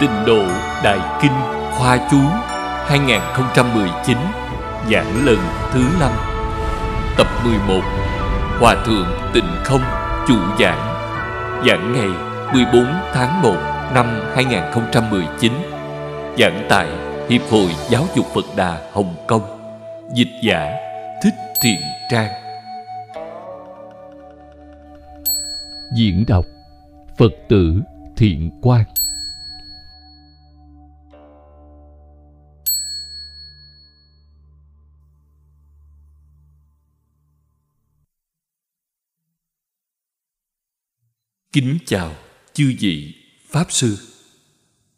Tịnh độ Đại Kinh Khoa Chú 2019 Giảng lần thứ 5 Tập 11 Hòa Thượng Tịnh Không Chủ giảng Giảng ngày 14 tháng 1 năm 2019 Giảng tại Hiệp hội Giáo dục Phật Đà Hồng Kông, Dịch giả Thích Thiện Trang. Diễn đọc Phật tử Thiện Quang. Kính chào chư vị Pháp Sư.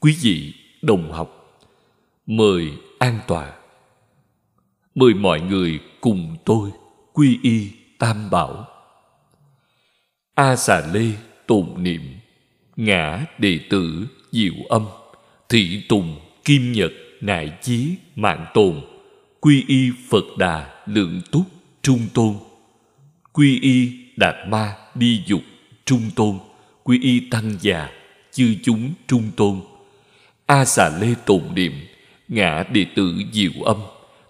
Quý vị đồng học, Mời an tọa. Mời mọi người cùng tôi quy y tam bảo. A xà lê tụng niệm, Ngã đệ tử diệu âm, Thị tùng kim nhật nại chí mạng tồn, Quy y Phật đà lượng túc trung tôn, Quy y đạt ma đi dục trung tôn, quy y tăng già, chư chúng trung tôn. A xà lê tụng niệm, ngã đệ tử diệu âm,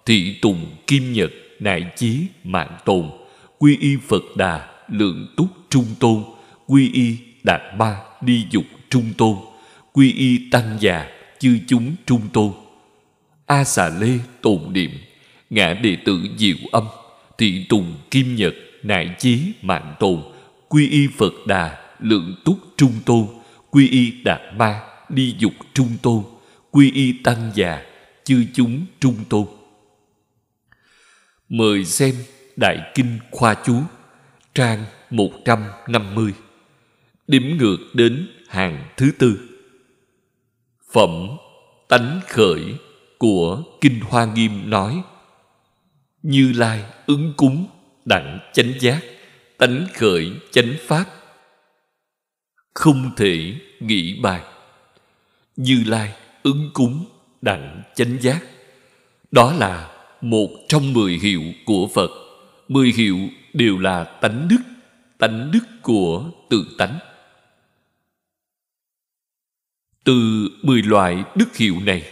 thị tùng kim nhật, nại chí, mạng tồn. Quy y phật đà, lượng túc trung tôn. Quy y đạt ma đi dục trung tôn. Quy y tăng già, chư chúng trung tôn. A xà lê tụng niệm, ngã đệ tử diệu âm, thị tùng kim nhật, nại chí, mạng tồn quy y phật đà lượng túc trung tôn quy y đạt ma đi dục trung tôn quy y tăng già chư chúng trung tôn mời xem đại kinh khoa chú, trang 150 điểm ngược đến hàng thứ tư. Phẩm tánh khởi của kinh hoa nghiêm nói, như lai ứng cúng đặng chánh giác tánh khởi chánh pháp. Không thể nghĩ bàn như lai ứng cúng đặng chánh giác. Đó là một trong mười hiệu của phật. Mười hiệu đều là tánh đức tánh đức của tự tánh. Từ mười loại đức hiệu này,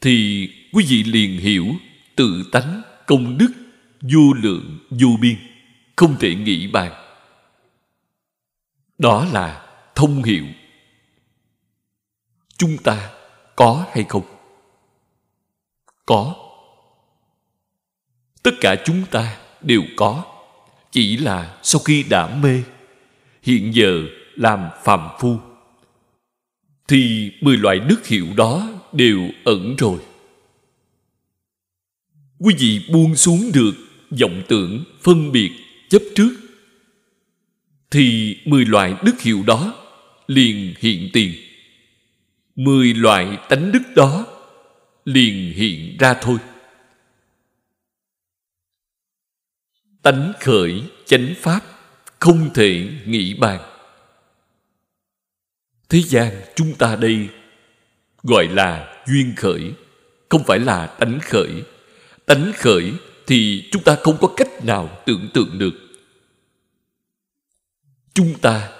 thì quý vị liền hiểu tự tánh công đức, vô lượng, vô biên không thể nghĩ bàn. Đó là thông hiệu. Chúng ta có hay không? Có. Tất cả chúng ta đều có, chỉ là sau khi đã mê, hiện giờ làm phàm phu, thì mười loại đức hiệu đó đều ẩn rồi. Quý vị buông xuống được vọng tưởng phân biệt chấp trước, thì mười loại đức hiệu đó liền hiện tiền. Mười loại tánh đức đó liền hiện ra thôi. Tánh khởi chánh pháp không thể nghĩ bàn. Thế gian chúng ta đây gọi là duyên khởi, không phải là tánh khởi. Tánh khởi thì chúng ta không có cách nào tưởng tượng được. Chúng ta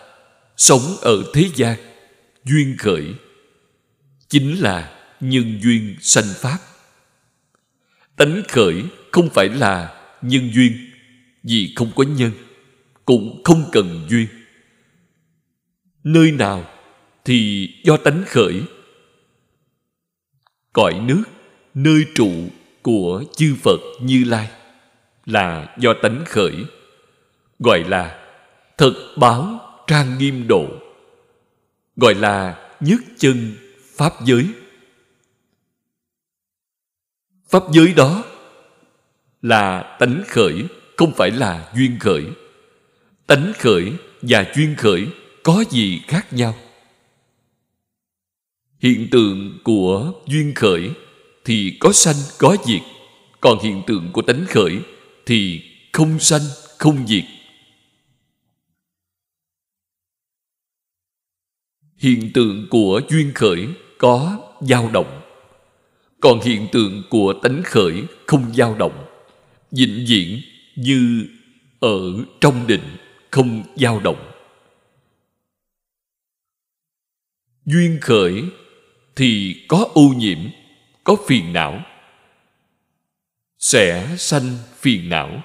sống ở thế gian duyên khởi, chính là nhân duyên sanh pháp tánh khởi không phải là nhân duyên, vì không có nhân, cũng không cần duyên. Nơi nào thì do tánh khởi? Cõi nước, nơi trụ của chư phật như lai là do tánh khởi, gọi là thật báo trang nghiêm độ, gọi là nhất chân pháp giới. Pháp giới đó là tánh khởi, không phải là duyên khởi. Tánh khởi và duyên khởi có gì khác nhau? Hiện tượng của duyên khởi thì có sanh có diệt, còn hiện tượng của tánh khởi thì không sanh, không diệt. Hiện tượng của duyên khởi có dao động, còn hiện tượng của tánh khởi không dao động. Vĩnh viễn như ở trong định, không dao động. Duyên khởi thì có ô nhiễm, có phiền não sẽ sanh phiền não.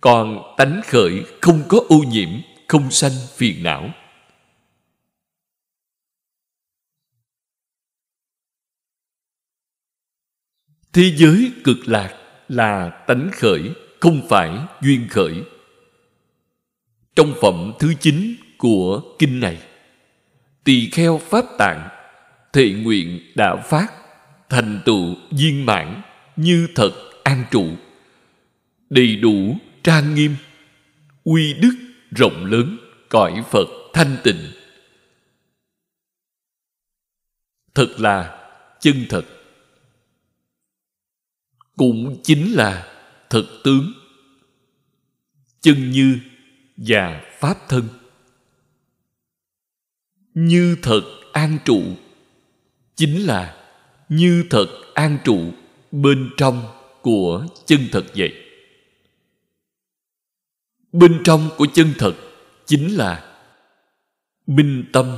Còn tánh khởi không có ô nhiễm, không sanh phiền não. Thế giới cực lạc là tánh khởi, không phải duyên khởi. Trong phẩm thứ chín của kinh này, tỳ kheo pháp tạng, thệ nguyện đã phát thành tựu viên mãn như thật an trụ, đầy đủ trang nghiêm, uy đức rộng lớn cõi phật thanh tịnh. Thật là chân thật. Cũng chính là thật tướng, chân như và pháp thân. Như thật an trụ chính là như thật an trụ bên trong của chân thật vậy? Bên trong của chân thật chính là minh tâm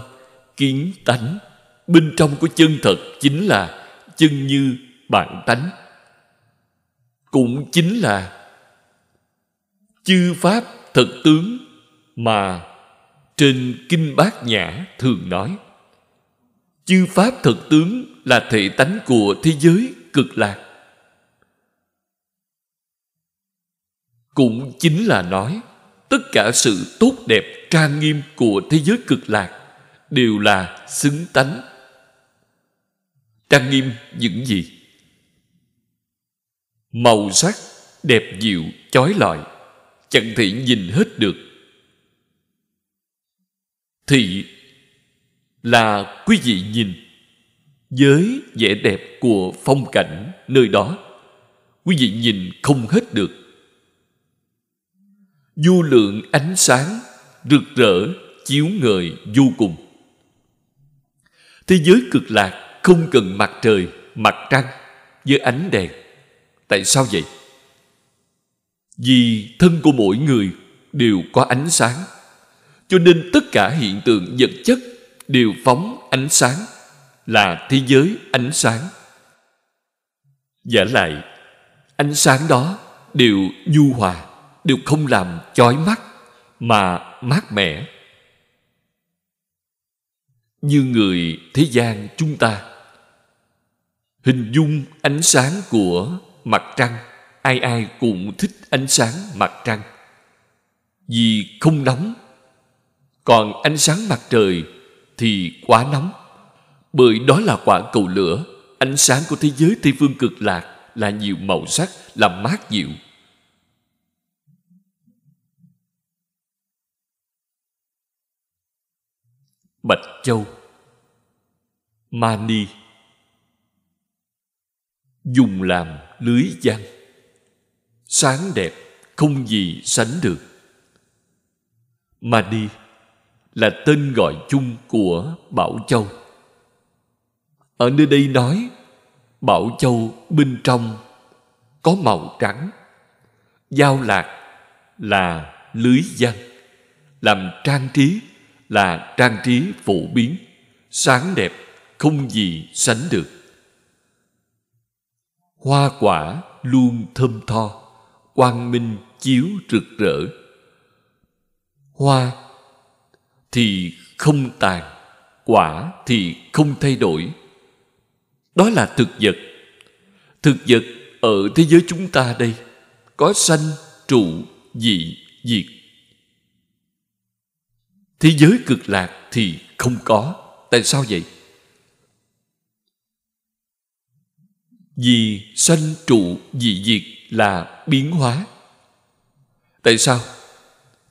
kiến tánh. Bên trong của chân thật chính là chân như bản tánh. Cũng chính là chư pháp thật tướng mà trên kinh bát nhã thường nói. Chư pháp thật tướng là thể tánh của thế giới cực lạc. Cũng chính là nói, tất cả sự tốt đẹp trang nghiêm của thế giới cực lạc đều là xứng tánh. Trang nghiêm những gì? Màu sắc đẹp dịu chói lọi, chẳng thể nhìn hết được. Thị là quý vị nhìn, với vẻ đẹp của phong cảnh nơi đó, quý vị nhìn không hết được vô lượng ánh sáng, rực rỡ, chiếu ngời vô cùng. Thế giới cực lạc không cần mặt trời, mặt trăng với ánh đèn. Tại sao vậy? Vì thân của mỗi người đều có ánh sáng, cho nên tất cả hiện tượng vật chất đều phóng ánh sáng, là thế giới ánh sáng. Giả lại, ánh sáng đó đều nhu hòa đều không làm chói mắt, mà mát mẻ. Như người thế gian chúng ta, hình dung ánh sáng của mặt trăng, ai ai cũng thích ánh sáng mặt trăng. Vì không nóng, còn ánh sáng mặt trời thì quá nóng, bởi đó là quả cầu lửa. Ánh sáng của thế giới tây phương cực lạc là nhiều màu sắc, làm mát dịu. Bạch châu mani dùng làm lưới giăng sáng đẹp, không gì sánh được mani là tên gọi chung của Bảo Châu. Ở nơi đây nói, Bảo Châu bên trong có màu trắng. Giao lạc là lưới giăng, Làm trang trí là trang trí phổ biến, sáng đẹp không gì sánh được. Hoa quả luôn thơm tho, quang minh chiếu rực rỡ. Hoa thì không tàn quả thì không thay đổi đó là thực vật thực vật ở thế giới chúng ta đây có sanh trụ dị diệt thế giới cực lạc thì không có. Tại sao vậy? Vì sanh trụ dị diệt là biến hóa. Tại sao?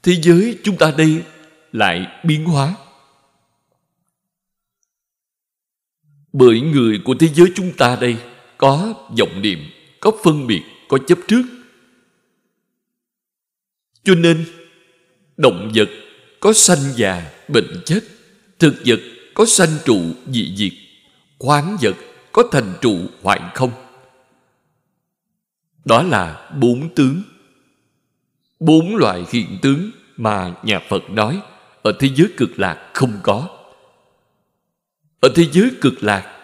Thế giới chúng ta đây lại biến hóa. Bởi người của thế giới chúng ta đây có vọng niệm, có phân biệt, có chấp trước. Cho nên, động vật có sanh già, bệnh chết. Thực vật có sanh trụ dị diệt khoáng vật có thành trụ hoại không? Đó là bốn tướng. Bốn loại hiện tướng mà nhà phật nói ở thế giới cực lạc không có. Ở thế giới cực lạc,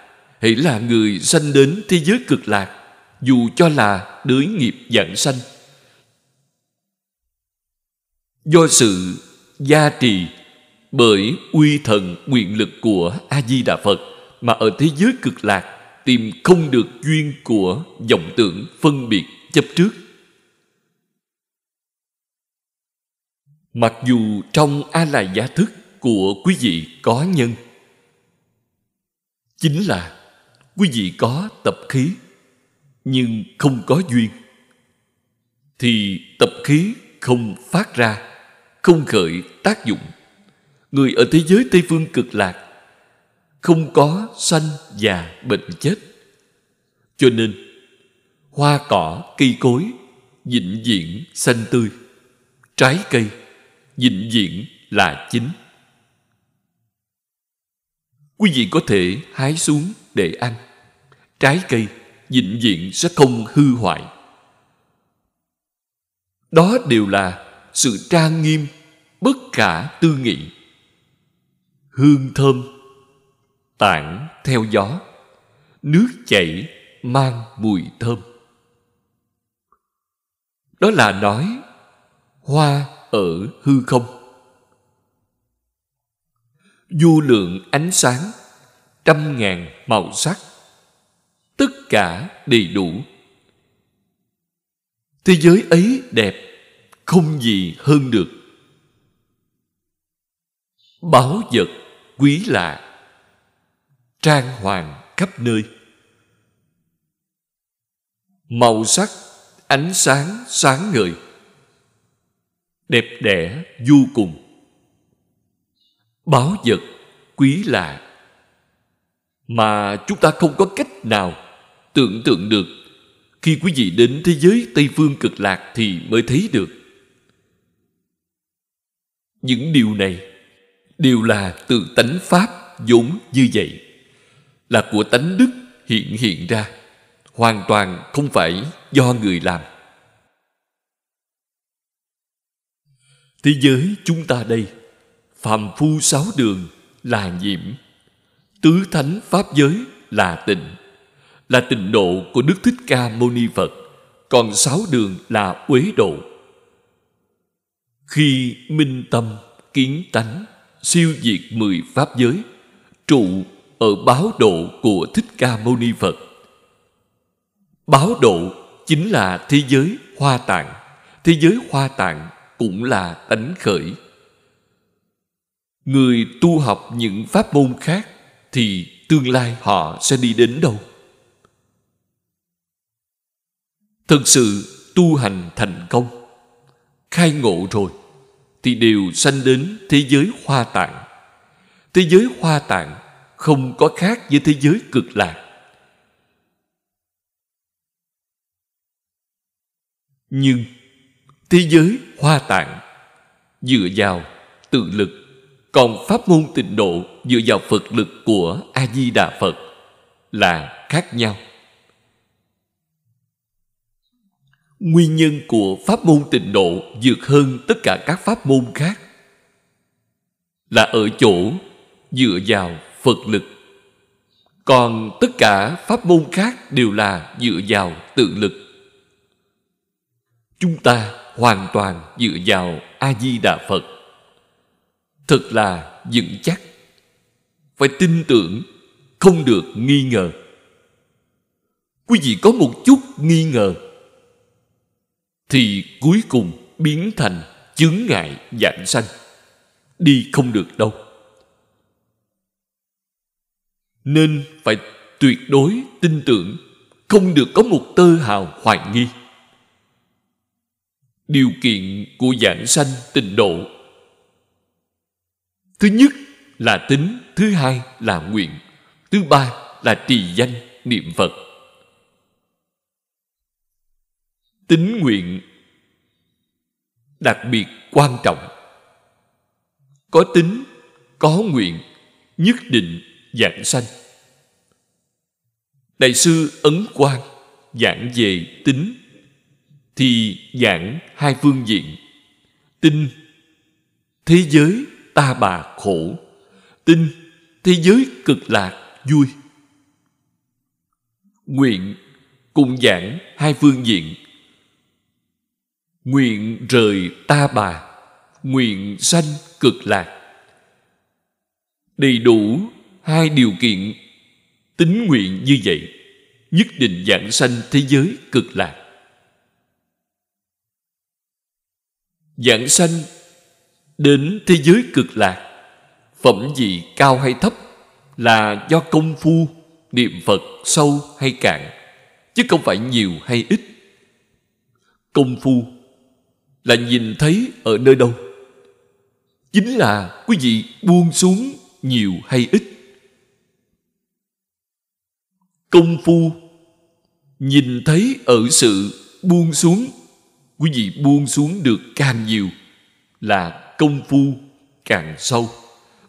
hãy là người sanh đến thế giới cực lạc, dù cho là đới nghiệp dạng sanh. Do sự gia trì bởi uy thần quyền lực của a di đà phật mà ở thế giới cực lạc tìm không được duyên của vọng tưởng phân biệt chấp trước. Mặc dù trong a la gia thức của quý vị có nhân, chính là quý vị có tập khí nhưng không có duyên, thì tập khí không phát ra không khởi tác dụng. Người ở thế giới tây phương cực lạc, không có sanh già bệnh chết. Cho nên, hoa cỏ, cây cối, vĩnh viễn xanh tươi. Trái cây, vĩnh viễn là chính. Quý vị có thể hái xuống để ăn. Trái cây, vĩnh viễn sẽ không hư hoại. Đó đều là sự trang nghiêm, bất khả tư nghị. Hương thơm, tản theo gió, nước chảy mang mùi thơm. Đó là nói, hoa ở hư không. Du lượng ánh sáng, trăm ngàn màu sắc, tất cả đầy đủ. Thế giới ấy đẹp không gì hơn được. Báo vật quý lạ, trang hoàng khắp nơi. Màu sắc ánh sáng sáng ngời, đẹp đẽ vô cùng. Báo vật quý lạ, mà chúng ta không có cách nào tưởng tượng được. Khi quý vị đến thế giới tây phương cực lạc thì mới thấy được những điều này đều là từ tánh pháp vốn như vậy. Là của tánh đức hiện hiện ra, hoàn toàn không phải do người làm. Thế giới chúng ta đây, phàm phu sáu đường là nhiễm. Tứ thánh pháp giới là tịnh là tịnh độ của đức thích ca mâu ni phật. Còn sáu đường là uế độ khi minh tâm kiến tánh, siêu diệt mười pháp giới, trụ ở báo độ của thích ca mâu ni phật. Báo độ chính là thế giới hoa tạng, thế giới hoa tạng cũng là tánh khởi. Người tu học những pháp môn khác thì tương lai họ sẽ đi đến đâu? Thực sự tu hành thành công, khai ngộ rồi thì đều sanh đến thế giới hoa tạng. Thế giới hoa tạng không có khác với thế giới cực lạc. Nhưng thế giới hoa tạng dựa vào tự lực, còn pháp môn tịnh độ dựa vào phật lực của a di đà phật là khác nhau. Nguyên nhân của pháp môn tịnh độ vượt hơn tất cả các pháp môn khác là ở chỗ dựa vào phật lực. Còn tất cả pháp môn khác đều là dựa vào tự lực. Chúng ta hoàn toàn dựa vào a di đà phật. Thật là vững chắc. Phải tin tưởng, không được nghi ngờ. Quý vị có một chút nghi ngờ thì cuối cùng biến thành chướng ngại dạng sanh. Đi không được đâu. Nên phải tuyệt đối tin tưởng, không được có một tơ hào hoài nghi. Điều kiện của giảng sanh tịnh độ. Thứ nhất là tính, thứ hai là nguyện, thứ ba là trì danh niệm phật. Tính nguyện đặc biệt quan trọng. Có tính có nguyện, nhất định giảng sanh. Đại sư ấn quang giảng về tính thì giảng hai phương diện. Tin thế giới ta bà khổ, tin thế giới cực lạc vui. Nguyện cùng giảng hai phương diện nguyện rời ta bà, nguyện sanh cực lạc. Đầy đủ hai điều kiện tính nguyện như vậy, nhất định giảng sanh thế giới cực lạc. Giảng sanh đến thế giới cực lạc, phẩm vị cao hay thấp là do công phu, niệm phật sâu hay cạn, chứ không phải nhiều hay ít. Công phu là nhìn thấy ở nơi đâu? Chính là quý vị buông xuống nhiều hay ít? Công phu nhìn thấy ở sự buông xuống, quý vị buông xuống được càng nhiều là công phu càng sâu.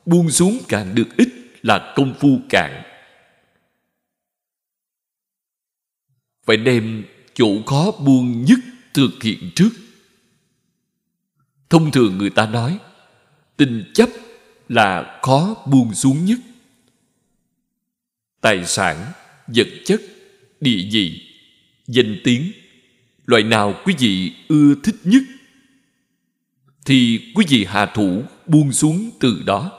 Buông xuống càng được ít là công phu cạn phải đem chỗ khó buông nhất thực hiện trước thông thường người ta nói, tình chấp là khó buông xuống nhất. Tài sản, vật chất, địa vị, danh tiếng, loại nào quý vị ưa thích nhất thì quý vị hạ thủ buông xuống từ đó.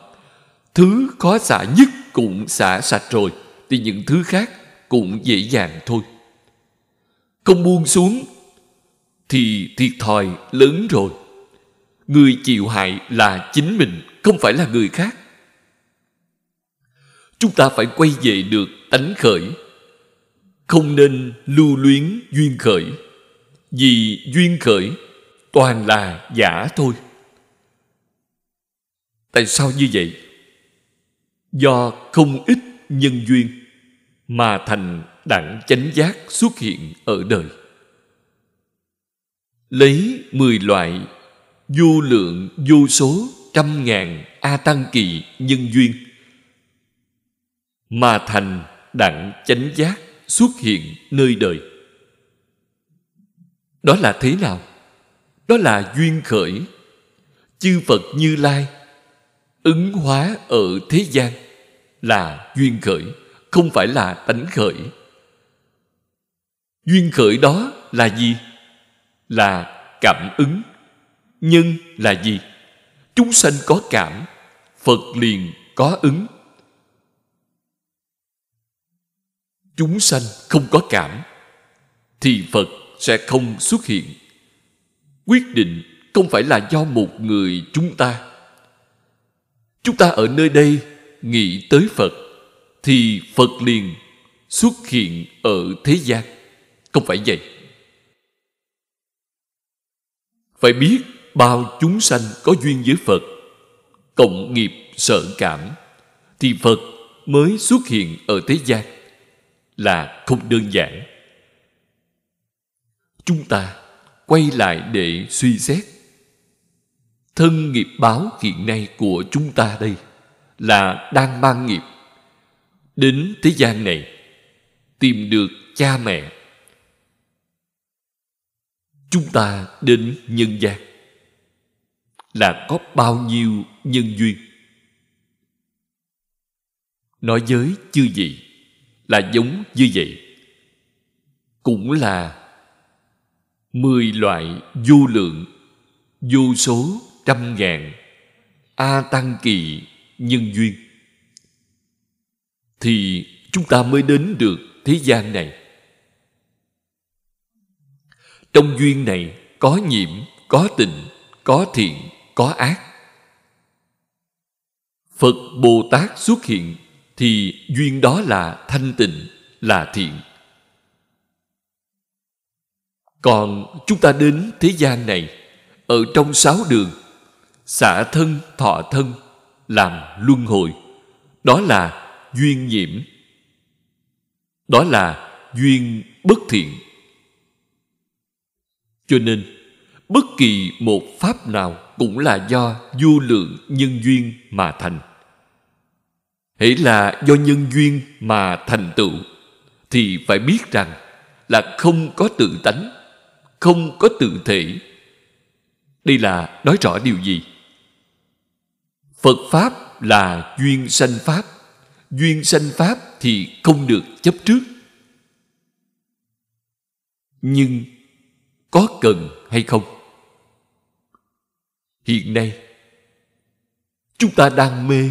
Thứ khó xả nhất cũng xả sạch rồi, thì những thứ khác cũng dễ dàng thôi. Không buông xuống thì thiệt thòi lớn rồi người chịu hại là chính mình, không phải là người khác. Chúng ta phải quay về được tánh khởi. Không nên lưu luyến duyên khởi. Vì duyên khởi, toàn là giả thôi. Tại sao như vậy? Do không ít nhân duyên mà thành đẳng chánh giác xuất hiện ở đời. Lấy mười loại vô lượng vô số, trăm ngàn, a tăng kỳ, nhân duyên. Mà thành đặng chánh giác xuất hiện nơi đời. Đó là thế nào? Đó là duyên khởi. Chư phật như lai ứng hóa ở thế gian là duyên khởi, không phải là tánh khởi. Duyên khởi đó là gì? Là cảm ứng nhân là gì? Chúng sanh có cảm, phật liền có ứng. Chúng sanh không có cảm, thì phật sẽ không xuất hiện. Quyết định không phải là do một người chúng ta. Chúng ta ở nơi đây nghĩ tới phật, thì phật liền xuất hiện ở thế gian. Không phải vậy. Phải biết bao chúng sanh có duyên với phật, cộng nghiệp sợ cảm, thì phật mới xuất hiện ở thế gian. Là không đơn giản. Chúng ta quay lại để suy xét. Thân nghiệp báo hiện nay của chúng ta đây là đang mang nghiệp. Đến thế gian này, tìm được cha mẹ. Chúng ta đến nhân gian là có bao nhiêu nhân duyên. Nói với chư vị là giống như vậy. Cũng là mười loại vô lượng, vô số trăm ngàn a tăng kỳ nhân duyên. Thì chúng ta mới đến được thế gian này. Trong duyên này có nhiễm, có tình có thiện có ác. Phật bồ tát xuất hiện thì duyên đó là thanh tịnh, là thiện. Còn chúng ta đến thế gian này, ở trong sáu đường, xả thân, thọ thân, làm luân hồi, đó là duyên nhiễm. Đó là duyên bất thiện. Cho nên, bất kỳ một pháp nào cũng là do vô lượng nhân duyên mà thành. Hễ là do nhân duyên mà thành tựu, thì phải biết rằng là không có tự tánh, không có tự thể. Đây là nói rõ điều gì? Phật pháp là duyên sanh pháp, duyên sanh pháp thì không được chấp trước. Nhưng có cần hay không? Hiện nay. Chúng ta đang mê.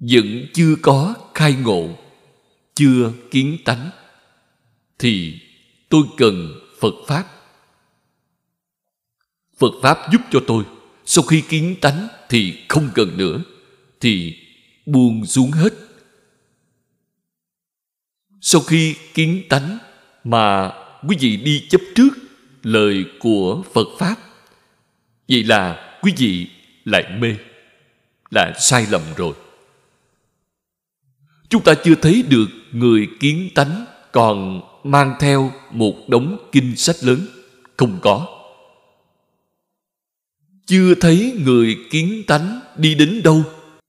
Vẫn chưa có khai ngộ, chưa kiến tánh, thì tôi cần phật pháp. Phật pháp giúp cho tôi. Sau khi kiến tánh thì không cần nữa, thì buông xuống hết. Sau khi kiến tánh mà quý vị đi chấp trước lời của phật pháp vậy là quý vị lại mê, là sai lầm rồi. Chúng ta chưa thấy được người kiến tánh còn mang theo một đống kinh sách lớn, không có. Chưa thấy người kiến tánh đi đến đâu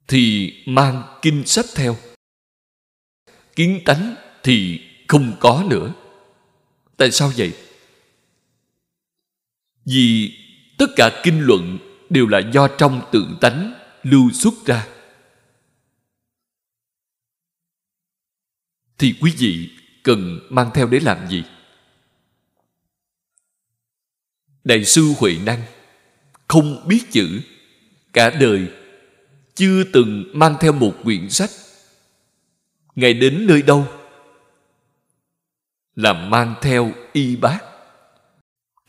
thì mang kinh sách theo. Kiến tánh thì không có nữa. Tại sao vậy? Vì tất cả kinh luận đều là do trong tự tánh lưu xuất ra. Thì quý vị cần mang theo để làm gì? Đại sư huệ năng không biết chữ, cả đời chưa từng mang theo một quyển sách. Ngài đến nơi đâu? Là mang theo y bát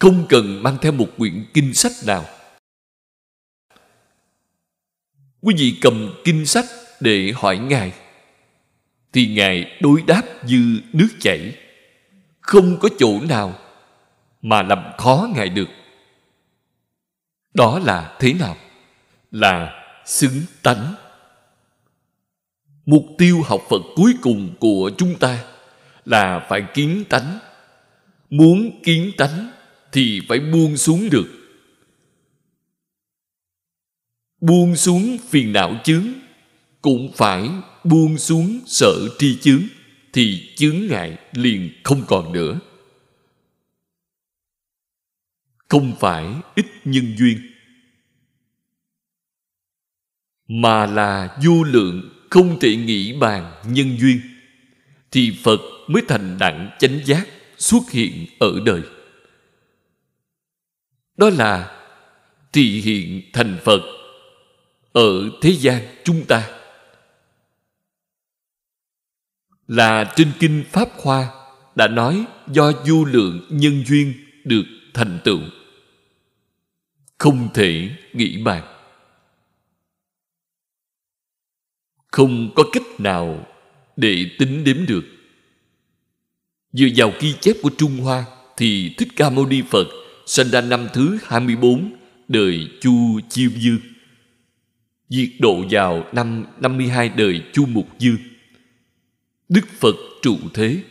không cần mang theo một quyển kinh sách nào. Quý vị cầm kinh sách để hỏi ngài, thì ngài đối đáp như nước chảy. Không có chỗ nào mà làm khó ngài được. Đó là thế nào? Là xứng tánh. Mục tiêu học phật cuối cùng của chúng ta là phải kiến tánh. Muốn kiến tánh thì phải buông xuống được. Buông xuống phiền não chướng, cũng phải buông xuống sợ tri chướng, thì chướng ngại liền không còn nữa. Không phải ít nhân duyên. Mà là vô lượng, không thể nghĩ bàn nhân duyên, thì phật mới thành đẳng chánh giác xuất hiện ở đời đó là thị hiện thành phật ở thế gian chúng ta. Là trên kinh pháp hoa đã nói do vô lượng nhân duyên được thành tựu. Không thể nghĩ bàn. Không có cách nào để tính đếm được. Dựa vào ghi chép của Trung Hoa thì Thích Ca Mâu Ni Phật sinh ra năm thứ 24 đời Chu Chiêu Dương diệt độ vào năm 52 đời Chu Mục Dương Đức Phật trụ thế.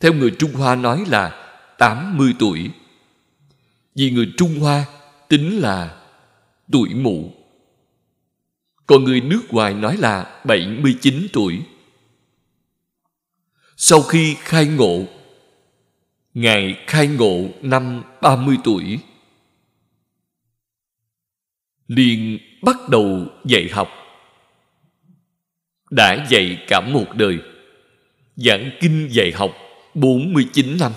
Theo người Trung Hoa nói là 80 tuổi. Vì người Trung Hoa tính là tuổi mụ. Còn người nước ngoài nói là 79 tuổi. Sau khi khai ngộ, Ngài khai ngộ năm 30 tuổi, liền bắt đầu dạy học. Đã dạy cả một đời, giảng kinh dạy học 49 năm.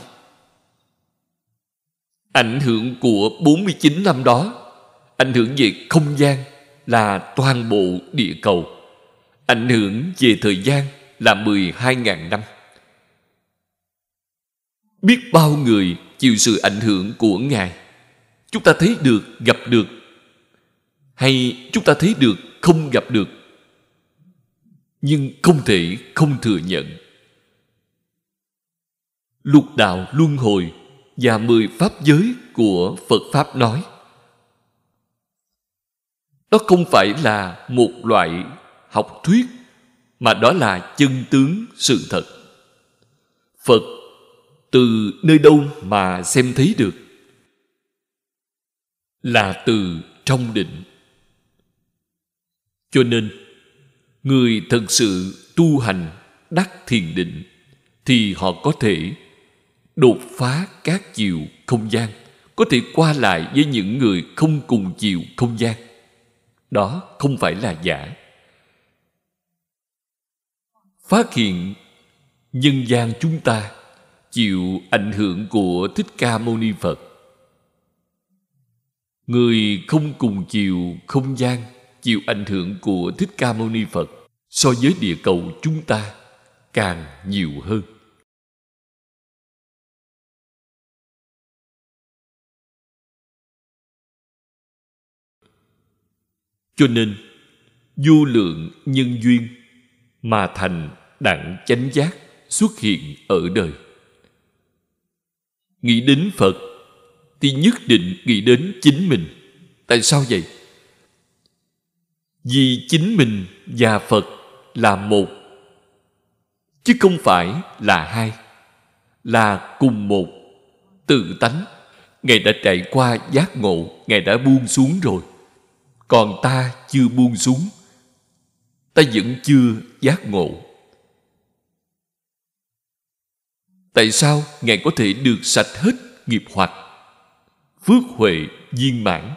Ảnh hưởng của 49 năm đó, ảnh hưởng về không gian, là toàn bộ địa cầu ảnh hưởng về thời gian là 12.000 năm biết bao người chịu sự ảnh hưởng của ngài. Chúng ta thấy được, gặp được, hay chúng ta thấy được, không gặp được, nhưng không thể không thừa nhận. Lục đạo luân hồi và mười pháp giới của phật pháp nói, đó không phải là một loại học thuyết, mà đó là chân tướng sự thật. Phật từ nơi đâu mà xem thấy được? Là từ trong định. Cho nên, người thật sự tu hành đắc thiền định thì họ có thể đột phá các chiều không gian, có thể qua lại với những người không cùng chiều không gian. Đó không phải là giả. Phát hiện nhân gian chúng ta chịu ảnh hưởng của thích ca mâu ni phật. Người không cùng chiều không gian chịu ảnh hưởng của thích ca mâu ni phật, so với địa cầu chúng ta càng nhiều hơn. Cho nên, vô lượng nhân duyên mà thành đặng chánh giác xuất hiện ở đời nghĩ đến phật, thì nhất định nghĩ đến chính mình. Tại sao vậy? Vì chính mình và phật là một, chứ không phải là hai, là cùng một, tự tánh. Ngài đã trải qua giác ngộ, ngài đã buông xuống rồi. Còn ta chưa buông xuống, ta vẫn chưa giác ngộ. Tại sao ngài có thể được sạch hết nghiệp hoặc phước huệ viên mãn.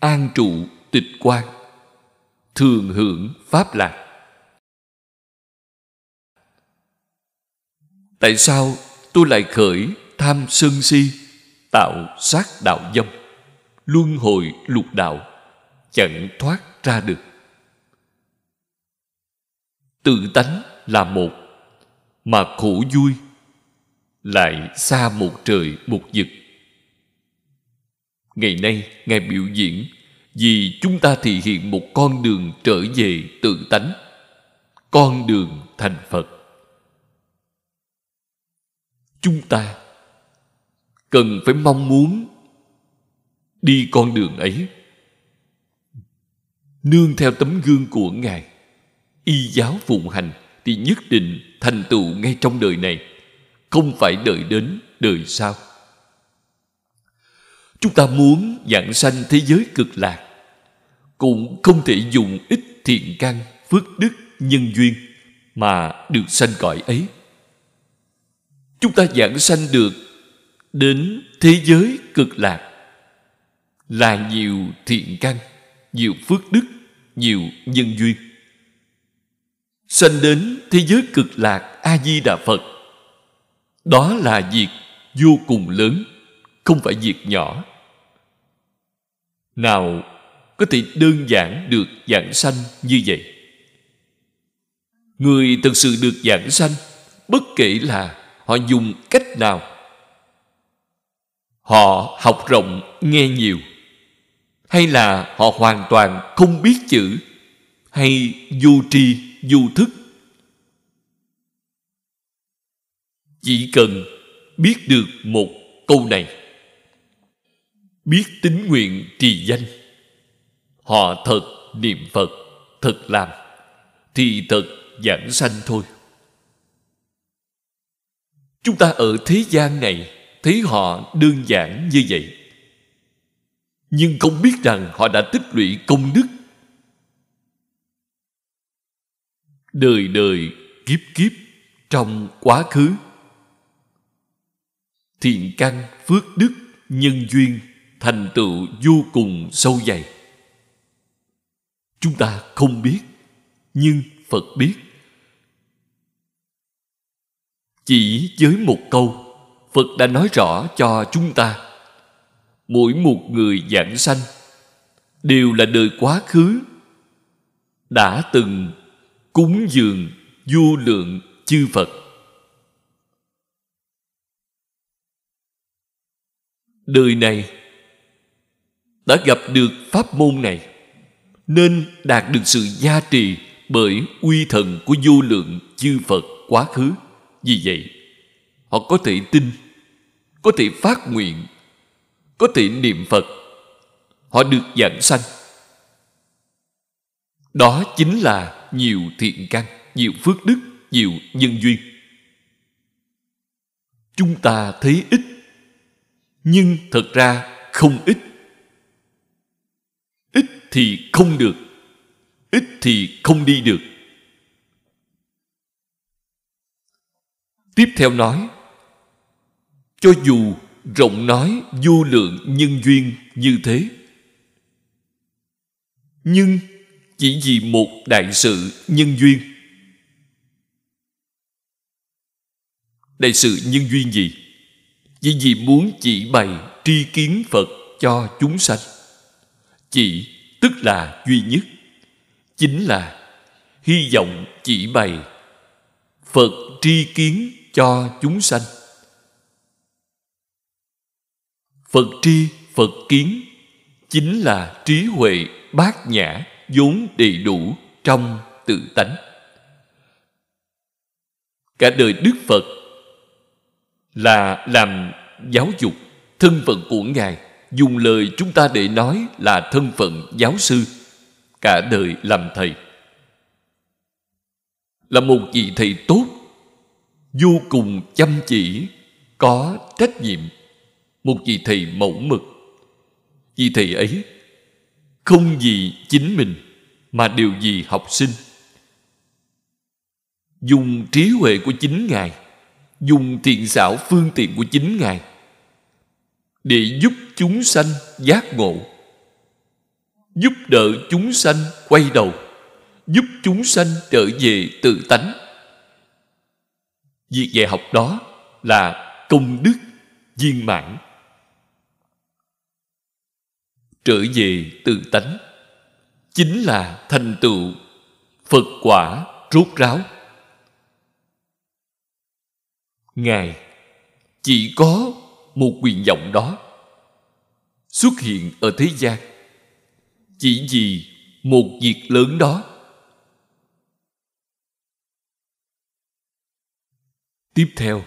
An trụ tịch quan thường hưởng pháp lạc. Tại sao tôi lại khởi tham sân si, tạo sát đạo dâm luân hồi lục đạo, chẳng thoát ra được? Tự tánh là một mà khổ vui lại xa một trời một vực. Ngày nay, ngài biểu diễn, vì chúng ta thể hiện một con đường trở về tự tánh, con đường thành phật. Chúng ta cần phải mong muốn đi con đường ấy, nương theo tấm gương của ngài, y giáo phụng hành thì nhất định thành tựu ngay trong đời này, không phải đợi đến đời sau. Chúng ta muốn dạng sanh thế giới cực lạc, cũng không thể dùng ít thiện căn, phước đức, nhân duyên mà được sanh cõi ấy. Chúng ta giảng sanh được đến thế giới cực lạc là nhiều thiện căn, nhiều phước đức, nhiều nhân duyên sanh đến thế giới cực lạc a di đà phật. Đó là việc vô cùng lớn, không phải việc nhỏ. Nào có thể đơn giản được giảng sanh như vậy? Người thực sự được giảng sanh, bất kể là họ dùng cách nào. Họ học rộng, nghe nhiều. Hay là họ hoàn toàn không biết chữ, hay vô tri du thức. Chỉ cần biết được một câu này, biết tín nguyện trì danh, họ thật niệm phật, thật làm, thì thật giảng sanh thôi. Chúng ta ở thế gian này thấy họ đơn giản như vậy, nhưng không biết rằng họ đã tích lũy công đức đời đời kiếp kiếp trong quá khứ. Thiện căn phước đức nhân duyên thành tựu vô cùng sâu dày. Chúng ta không biết, nhưng phật biết. Chỉ với một câu, phật đã nói rõ cho chúng ta. Mỗi một người giảng sanh đều là đời quá khứ, đã từng cúng dường vô lượng chư phật. Đời này đã gặp được pháp môn này, nên đạt được sự gia trì bởi uy thần của vô lượng chư phật quá khứ. Vì vậy, họ có thể tin, có thể phát nguyện, có thể niệm phật. Họ được giảng sanh đó chính là nhiều thiện căn, nhiều phước đức, nhiều nhân duyên. Chúng ta thấy ít, nhưng thật ra không ít. Ít thì không được, ít thì không đi được. Tiếp theo nói, cho dù rộng nói vô lượng nhân duyên như thế, nhưng chỉ vì một đại sự nhân duyên. Đại sự nhân duyên gì? Vì muốn chỉ bày tri kiến phật cho chúng sanh. Chỉ tức là duy nhất, chính là hy vọng chỉ bày phật tri kiến cho chúng sanh. Phật tri, phật kiến chính là trí huệ bát nhã vốn đầy đủ trong tự tánh. Cả đời đức phật là làm giáo dục thân phận của ngài. Dùng lời chúng ta để nói là thân phận giáo sư, cả đời làm thầy. Là một vị thầy tốt, vô cùng chăm chỉ, có trách nhiệm. Một vị thầy mẫu mực. Vị thầy ấy không vì chính mình, mà đều gì học sinh. Dùng trí huệ của chính ngài, dùng thiện xảo phương tiện của chính ngài, để giúp chúng sanh giác ngộ, giúp đỡ chúng sanh quay đầu, giúp chúng sanh trở về tự tánh. Việc dạy học đó là công đức viên mãn trở về tự tánh. Chính là thành tựu phật quả rốt ráo. Ngài, chỉ có một nguyện vọng đó xuất hiện ở thế gian. Chỉ vì một việc lớn đó. Tiếp theo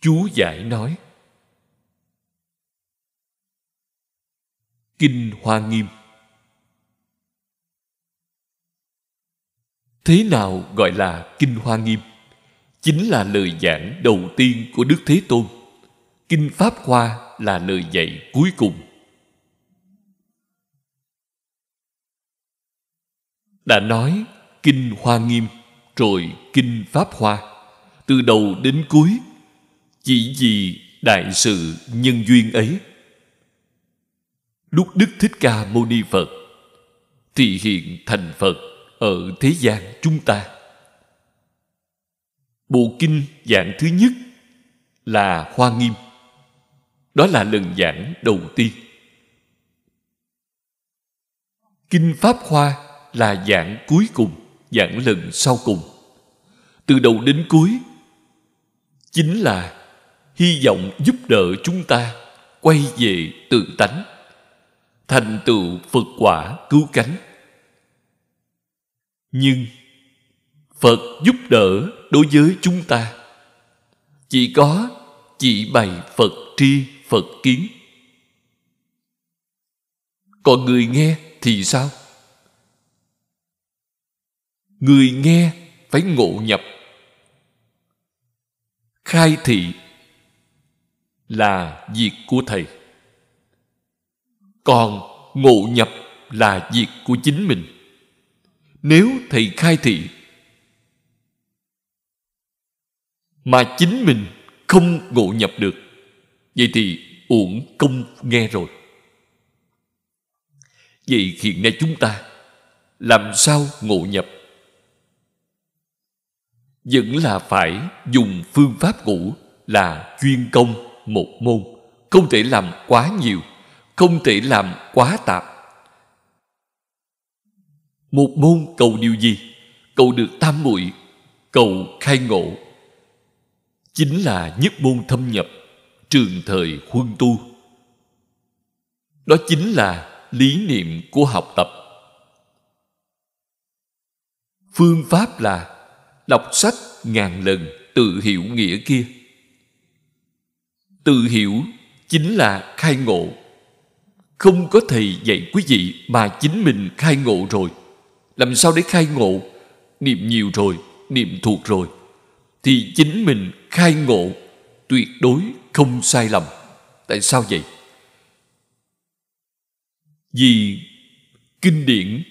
chú giải nói kinh hoa nghiêm. Thế nào gọi là kinh hoa nghiêm? Chính là lời giảng đầu tiên của đức thế tôn. Kinh pháp hoa là lời dạy cuối cùng. Đã nói kinh hoa nghiêm, rồi kinh pháp hoa. Từ đầu đến cuối, chỉ vì đại sự nhân duyên ấy lúc đức thích ca mâu ni phật, thì hiện thành phật ở thế gian chúng ta. Bộ kinh dạng thứ nhất là hoa nghiêm. Đó là lần giảng đầu tiên. Kinh pháp hoa là giảng cuối cùng, giảng lần sau cùng. Từ đầu đến cuối, chính là hy vọng giúp đỡ chúng ta quay về tự tánh thành tựu phật quả cứu cánh. Nhưng phật giúp đỡ đối với chúng ta. Chỉ có chỉ bày phật tri, phật kiến. Còn người nghe thì sao? Người nghe phải ngộ nhập. Khai thị là việc của thầy còn ngộ nhập là việc của chính mình. Nếu thầy khai thị, mà chính mình không ngộ nhập được, vậy thì uổng công nghe rồi. Vậy hiện nay chúng ta làm sao ngộ nhập? Vẫn là phải dùng phương pháp cũ là chuyên công một môn, không thể làm quá nhiều không thể làm quá tạp một môn cầu điều gì? Cầu được tam muội, cầu khai ngộ. Chính là nhất môn thâm nhập, trường thời huân tu. Đó chính là lý niệm của học tập. Phương pháp là đọc sách ngàn lần tự hiểu nghĩa kia. Tự hiểu chính là khai ngộ không có thầy dạy quý vị mà chính mình khai ngộ rồi. Làm sao để khai ngộ? Niệm nhiều rồi, niệm thuộc rồi. Thì chính mình khai ngộ tuyệt đối không sai lầm. Tại sao vậy? Vì kinh điển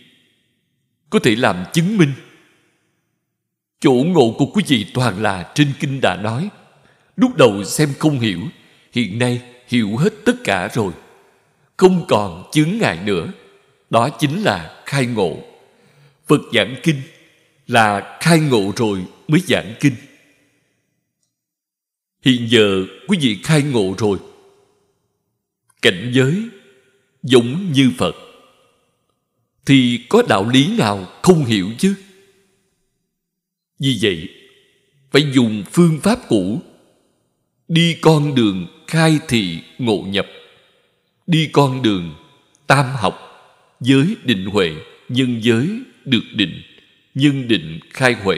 có thể làm chứng minh. Chỗ ngộ của quý vị toàn là trên kinh đã nói. Lúc đầu xem không hiểu, hiện nay hiểu hết tất cả rồi không còn chướng ngại nữa. Đó chính là khai ngộ. Phật giảng kinh là khai ngộ rồi mới giảng kinh. Hiện giờ quý vị khai ngộ rồi. Cảnh giới giống như phật. Thì có đạo lý nào không hiểu chứ? Vì vậy, phải dùng phương pháp cũ. Đi con đường khai thị ngộ nhập đi con đường tam học, giới định huệ, nhân giới được định, nhân định khai huệ.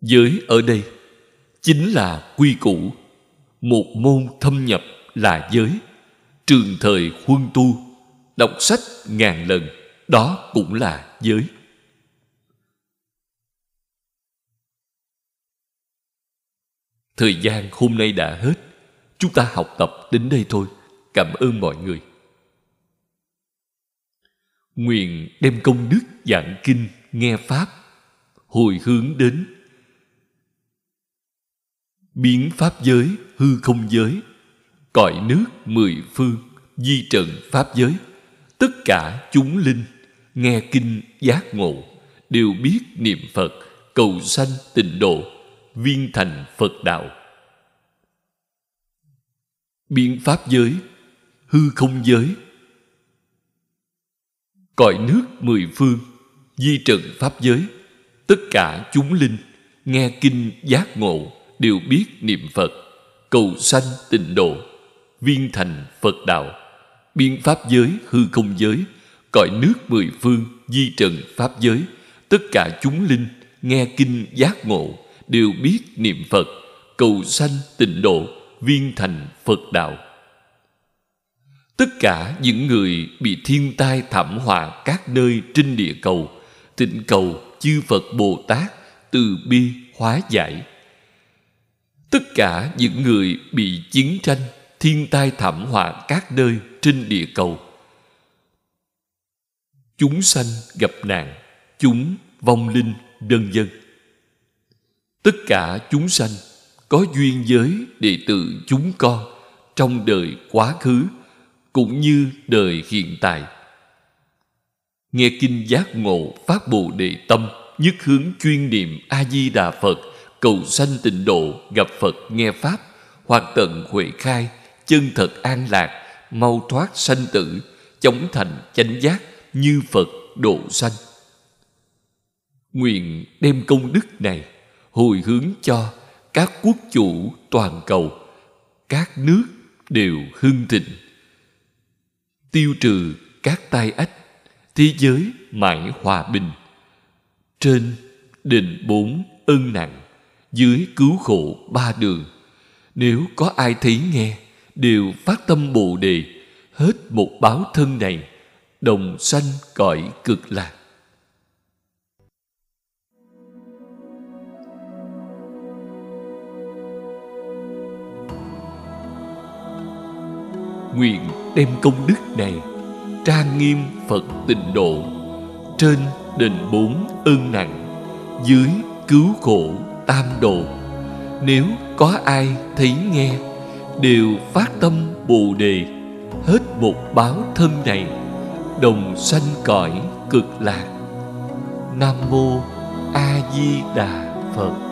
Giới ở đây chính là quy củ, một môn thâm nhập là giới. Trường thời huân tu đọc sách ngàn lần, đó cũng là giới. Thời gian hôm nay đã hết chúng ta học tập đến đây thôi. Cảm ơn mọi người. Nguyện đem công đức giảng kinh, nghe pháp, hồi hướng đến biến pháp giới, hư không giới, cõi nước mười phương, di trần pháp giới. Tất cả chúng linh nghe kinh giác ngộ, đều biết niệm phật, cầu sanh tịnh độ, viên thành phật đạo biến pháp giới, hư không giới. Cõi nước mười phương, di trần pháp giới. Tất cả chúng linh nghe kinh giác ngộ, đều biết niệm phật, cầu sanh tịnh độ, viên thành phật đạo. Biên pháp giới, hư không giới, cõi nước mười phương, di trần pháp giới. Tất cả chúng linh nghe kinh giác ngộ, đều biết niệm phật, cầu sanh tịnh độ viên thành phật đạo. Tất cả những người bị thiên tai thảm họa các nơi trên địa cầu tịnh cầu chư phật bồ tát từ bi hóa giải. Tất cả những người bị chiến tranh, thiên tai thảm họa các nơi trên địa cầu. Chúng sanh gặp nạn, chúng vong linh vân dân. Tất cả chúng sanh có duyên giới đệ tử chúng con trong đời quá khứ cũng như đời hiện tại. Nghe kinh giác ngộ phát bồ đề tâm nhất hướng chuyên niệm a di đà phật, cầu sanh tịnh độ, gặp phật nghe pháp hoặc tận huệ khai, chân thật an lạc, mau thoát sanh tử, chống thành chánh giác như phật độ sanh. Nguyện đem công đức này hồi hướng cho các quốc chủ toàn cầu, các nước đều hưng thịnh. Tiêu trừ các tai ách, thế giới mãi hòa bình. Trên đền bốn ân nặng, dưới cứu khổ ba đường, nếu có ai thấy nghe, đều phát tâm bồ đề, hết một báo thân này, đồng sanh cõi cực lạc. Nguyện đem công đức này trang nghiêm phật tịnh độ. Trên đền bốn ơn nặng, dưới cứu khổ tam độ. Nếu có ai thấy nghe, đều phát tâm bồ đề, hết một báo thân này, đồng sanh cõi cực lạc. Nam mô a di đà phật.